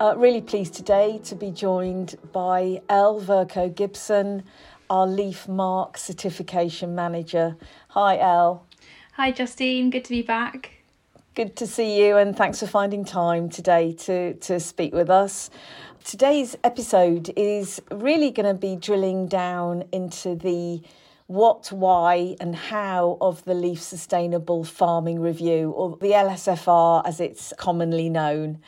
Uh, really pleased today to be joined by Elle Vercoe Gibson, our Leaf Marque Certification Manager. Hi, Elle. Hi, Justine. Good to be back. Good to see you, and thanks for finding time today to, to speak with us. Today's episode is really going to be drilling down into the what, why, and how of the Leaf Sustainable Farming Review, or the LSFR as it's commonly known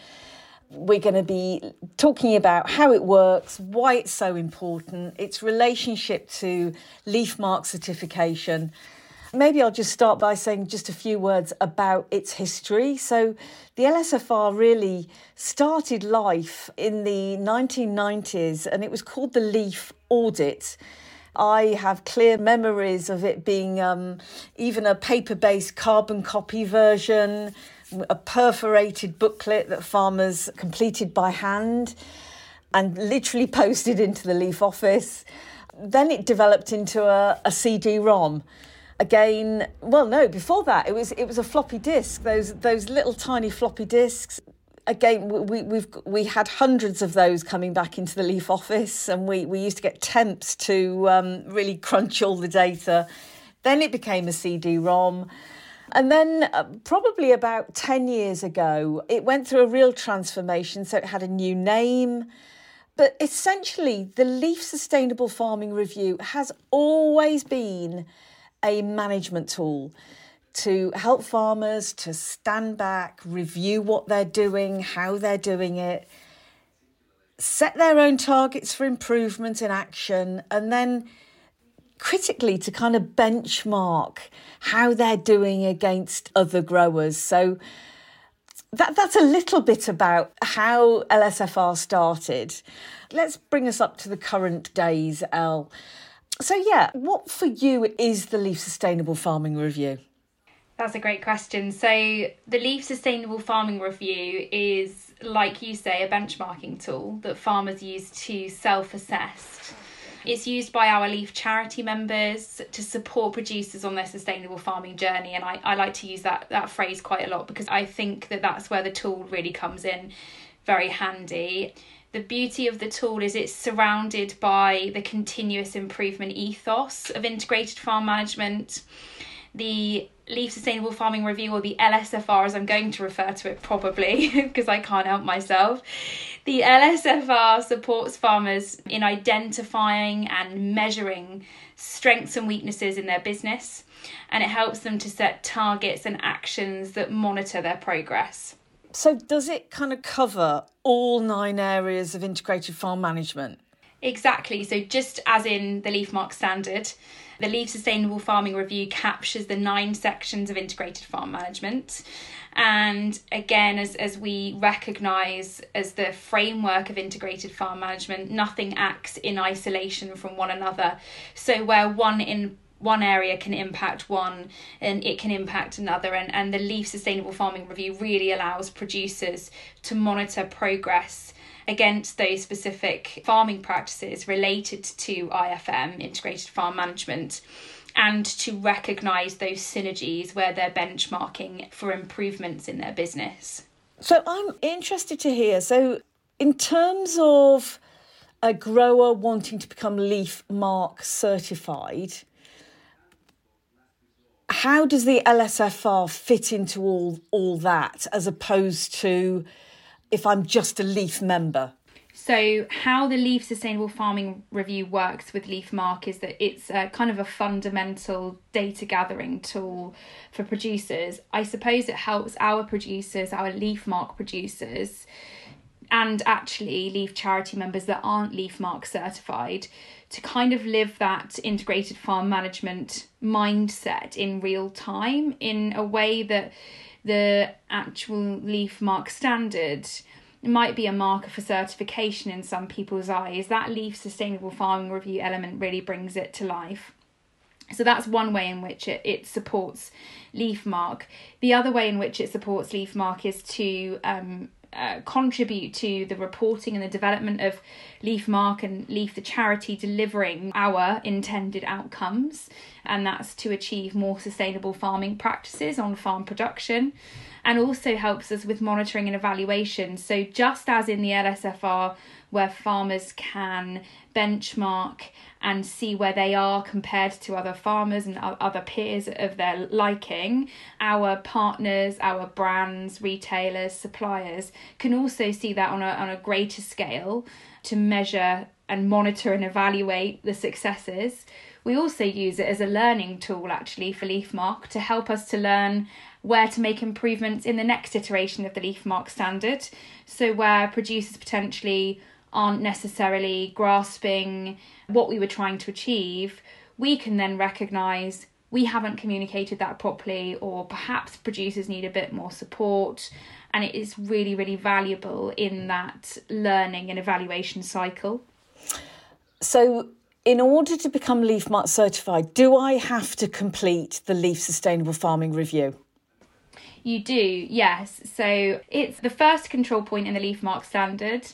we're going to be talking about how it works, why it's so important, its relationship to Leaf Marque certification. Maybe I'll just start by saying just a few words about its history. So, the LSFR really started life in the 1990s and it was called the Leaf Audit. I have clear memories of it being um, even a paper based carbon copy version a perforated booklet that farmers completed by hand and literally posted into the Leaf office. Then it developed into a, a CD-ROM. Again, well, no, before that it was it was a floppy disk. Those those little tiny floppy disks. Again, we we've we had hundreds of those coming back into the Leaf office, and we we used to get temps to um, really crunch all the data. Then it became a CD-ROM. And then, uh, probably about 10 years ago, it went through a real transformation. So it had a new name. But essentially, the Leaf Sustainable Farming Review has always been a management tool to help farmers to stand back, review what they're doing, how they're doing it, set their own targets for improvement in action, and then critically to kind of benchmark how they're doing against other growers. So that, that's a little bit about how LSFR started. Let's bring us up to the current days, Elle. So, yeah, what for you is the Leaf Sustainable Farming Review? That's a great question. So, the Leaf Sustainable Farming Review is, like you say, a benchmarking tool that farmers use to self assess it's used by our Leaf charity members to support producers on their sustainable farming journey. And I, I like to use that, that phrase quite a lot because I think that that's where the tool really comes in very handy. The beauty of the tool is it's surrounded by the continuous improvement ethos of integrated farm management. The Leaf Sustainable Farming Review, or the LSFR as I'm going to refer to it probably because I can't help myself. The LSFR supports farmers in identifying and measuring strengths and weaknesses in their business, and it helps them to set targets and actions that monitor their progress. So, does it kind of cover all nine areas of integrated farm management? Exactly. So, just as in the Leaf Marque Standard, the Leaf Sustainable Farming Review captures the nine sections of integrated farm management. And again, as, as we recognise as the framework of integrated farm management, nothing acts in isolation from one another. So, where one in one area can impact one and it can impact another and, and the leaf sustainable farming review really allows producers to monitor progress against those specific farming practices related to IFM, integrated farm management, and to recognise those synergies where they're benchmarking for improvements in their business. So I'm interested to hear. So, in terms of a grower wanting to become Leaf Marque certified, how does the LSFR fit into all all that as opposed to if I'm just a Leaf member? So, how the Leaf Sustainable Farming Review works with Leaf Marque is that it's a, kind of a fundamental data gathering tool for producers. I suppose it helps our producers, our Leaf Marque producers, and actually Leaf charity members that aren't Leaf Marque certified to kind of live that integrated farm management mindset in real time in a way that the actual Leaf Marque standard might be a marker for certification in some people's eyes. That Leaf Sustainable Farming Review element really brings it to life. So that's one way in which it, it supports Leaf Marque. The other way in which it supports Leaf Marque is to um, uh, contribute to the reporting and the development of Leaf Marque and Leaf the charity delivering our intended outcomes, and that's to achieve more sustainable farming practices on farm production. and also helps us with monitoring and evaluation. So, just as in the LSFR, where farmers can benchmark and see where they are compared to other farmers and other peers of their liking, our partners, our brands, retailers, suppliers can also see that on a, on a greater scale to measure and monitor and evaluate the successes. We also use it as a learning tool actually for Leaf Marque to help us to learn where to make improvements in the next iteration of the Leaf Marque standard. So, where producers potentially aren't necessarily grasping what we were trying to achieve, we can then recognise we haven't communicated that properly, or perhaps producers need a bit more support. And it is really, really valuable in that learning and evaluation cycle. So, in order to become Leaf Marque certified, do I have to complete the Leaf Sustainable Farming Review? You do, yes. So it's the first control point in the Leaf Marque standard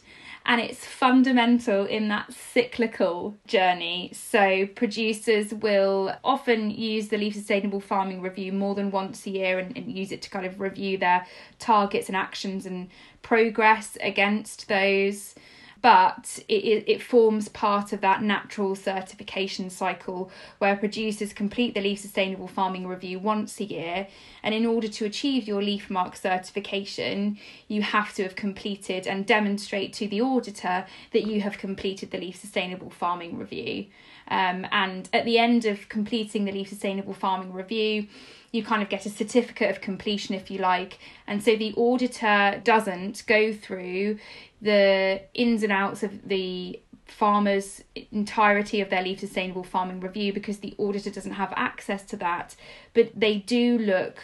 and it's fundamental in that cyclical journey. So, producers will often use the Leaf Sustainable Farming Review more than once a year and, and use it to kind of review their targets and actions and progress against those but it, it forms part of that natural certification cycle where producers complete the Leaf Sustainable Farming Review once a year. And in order to achieve your Leaf Marque certification, you have to have completed and demonstrate to the auditor that you have completed the Leaf Sustainable Farming Review. Um, and at the end of completing the Leaf Sustainable Farming Review, you kind of get a certificate of completion if you like. And so the auditor doesn't go through the ins and outs of the farmers entirety of their leaf sustainable farming review because the auditor doesn't have access to that. But they do look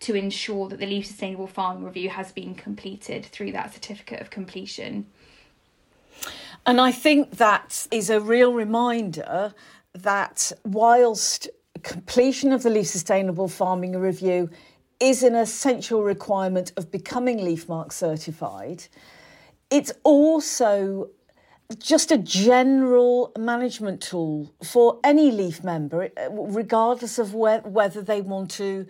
to ensure that the leaf sustainable farming review has been completed through that certificate of completion and i think that is a real reminder that whilst completion of the Leaf Sustainable Farming Review is an essential requirement of becoming Leaf Marque certified. It's also just a general management tool for any Leaf member, regardless of where, whether they want to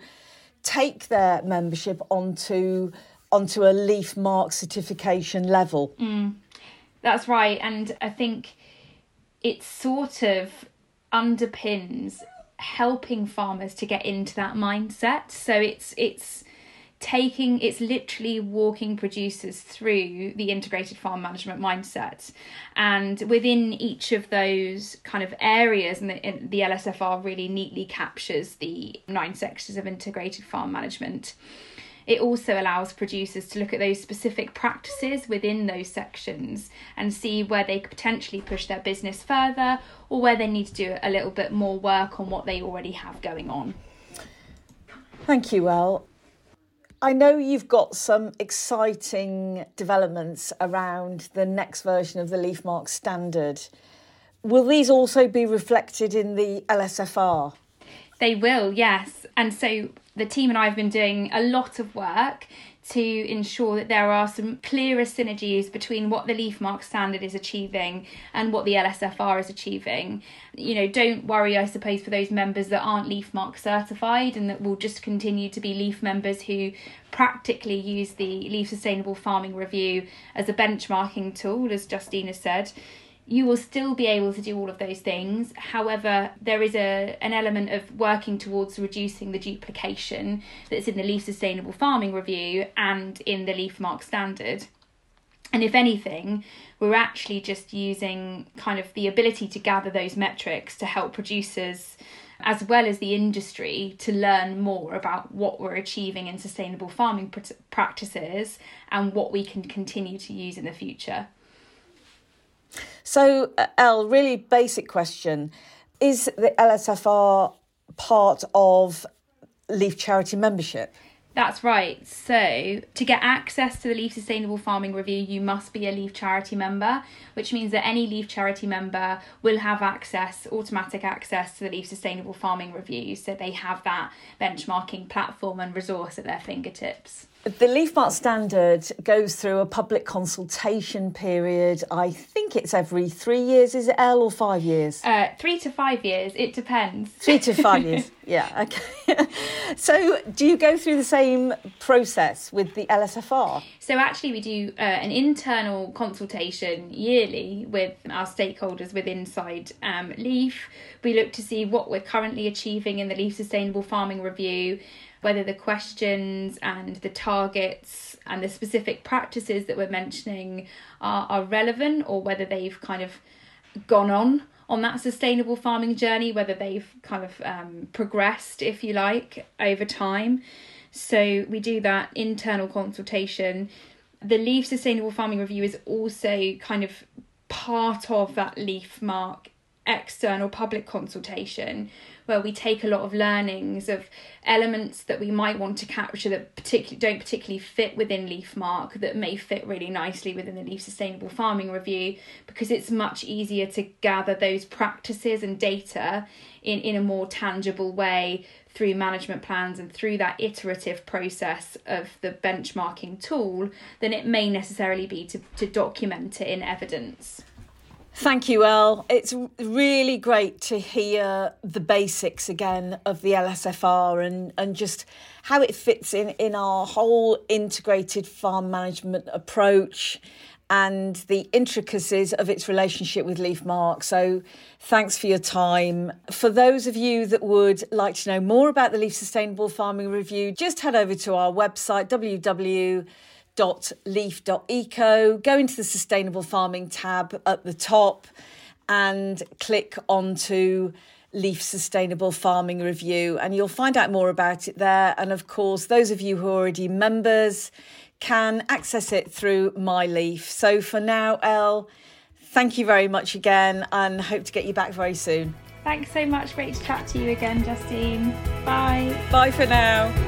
take their membership onto onto a LEAF Marque certification level. Mm, that's right, and I think it sort of underpins helping farmers to get into that mindset. So it's it's taking it's literally walking producers through the integrated farm management mindset and within each of those kind of areas and the, the lsfr really neatly captures the nine sections of integrated farm management it also allows producers to look at those specific practices within those sections and see where they could potentially push their business further or where they need to do a little bit more work on what they already have going on. Thank you, Elle. I know you've got some exciting developments around the next version of the Leaf Marque standard. Will these also be reflected in the LSFR? They will, yes. And so the team and I have been doing a lot of work to ensure that there are some clearer synergies between what the Leaf Marque standard is achieving and what the LSFR is achieving. You know, don't worry, I suppose, for those members that aren't Leaf Marque certified and that will just continue to be Leaf members who practically use the Leaf Sustainable Farming Review as a benchmarking tool, as Justina said you will still be able to do all of those things. However, there is a an element of working towards reducing the duplication that's in the Leaf Sustainable Farming Review and in the Leaf Marque Standard. And if anything, we're actually just using kind of the ability to gather those metrics to help producers as well as the industry to learn more about what we're achieving in sustainable farming practices and what we can continue to use in the future. So, uh, really basic question. Is the LSFR part of Leaf Charity membership? That's right. So, to get access to the Leaf Sustainable Farming Review, you must be a Leaf Charity member, which means that any Leaf Charity member will have access, automatic access to the Leaf Sustainable Farming Review. So, they have that benchmarking platform and resource at their fingertips. The Leaf Marque Standard goes through a public consultation period. I think it's every three years. Is it Elle or five years? Uh, three to five years. It depends. Three to five years. Yeah. Okay. so, do you go through the same process with the LSFR? So, actually, we do uh, an internal consultation yearly with our stakeholders with Inside um, Leaf. We look to see what we're currently achieving in the Leaf Sustainable Farming Review whether the questions and the targets and the specific practices that we're mentioning are, are relevant or whether they've kind of gone on on that sustainable farming journey, whether they've kind of um, progressed, if you like, over time. So we do that internal consultation. The Leaf Sustainable Farming Review is also kind of part of that Leaf Marque external public consultation where we take a lot of learnings of elements that we might want to capture that particularly don't particularly fit within Leaf Marque that may fit really nicely within the Leaf Sustainable Farming Review because it's much easier to gather those practices and data in, in a more tangible way through management plans and through that iterative process of the benchmarking tool than it may necessarily be to, to document it in evidence. Thank you, Elle. It's really great to hear the basics again of the LSFR and, and just how it fits in, in our whole integrated farm management approach and the intricacies of its relationship with Leaf Marque. So, thanks for your time. For those of you that would like to know more about the Leaf Sustainable Farming Review, just head over to our website, www leaf.eco, go into the sustainable farming tab at the top and click onto Leaf Sustainable Farming Review, and you'll find out more about it there. And of course, those of you who are already members can access it through My Leaf. So for now, Elle, thank you very much again and hope to get you back very soon. Thanks so much. Great to chat to you again, Justine. Bye. Bye for now.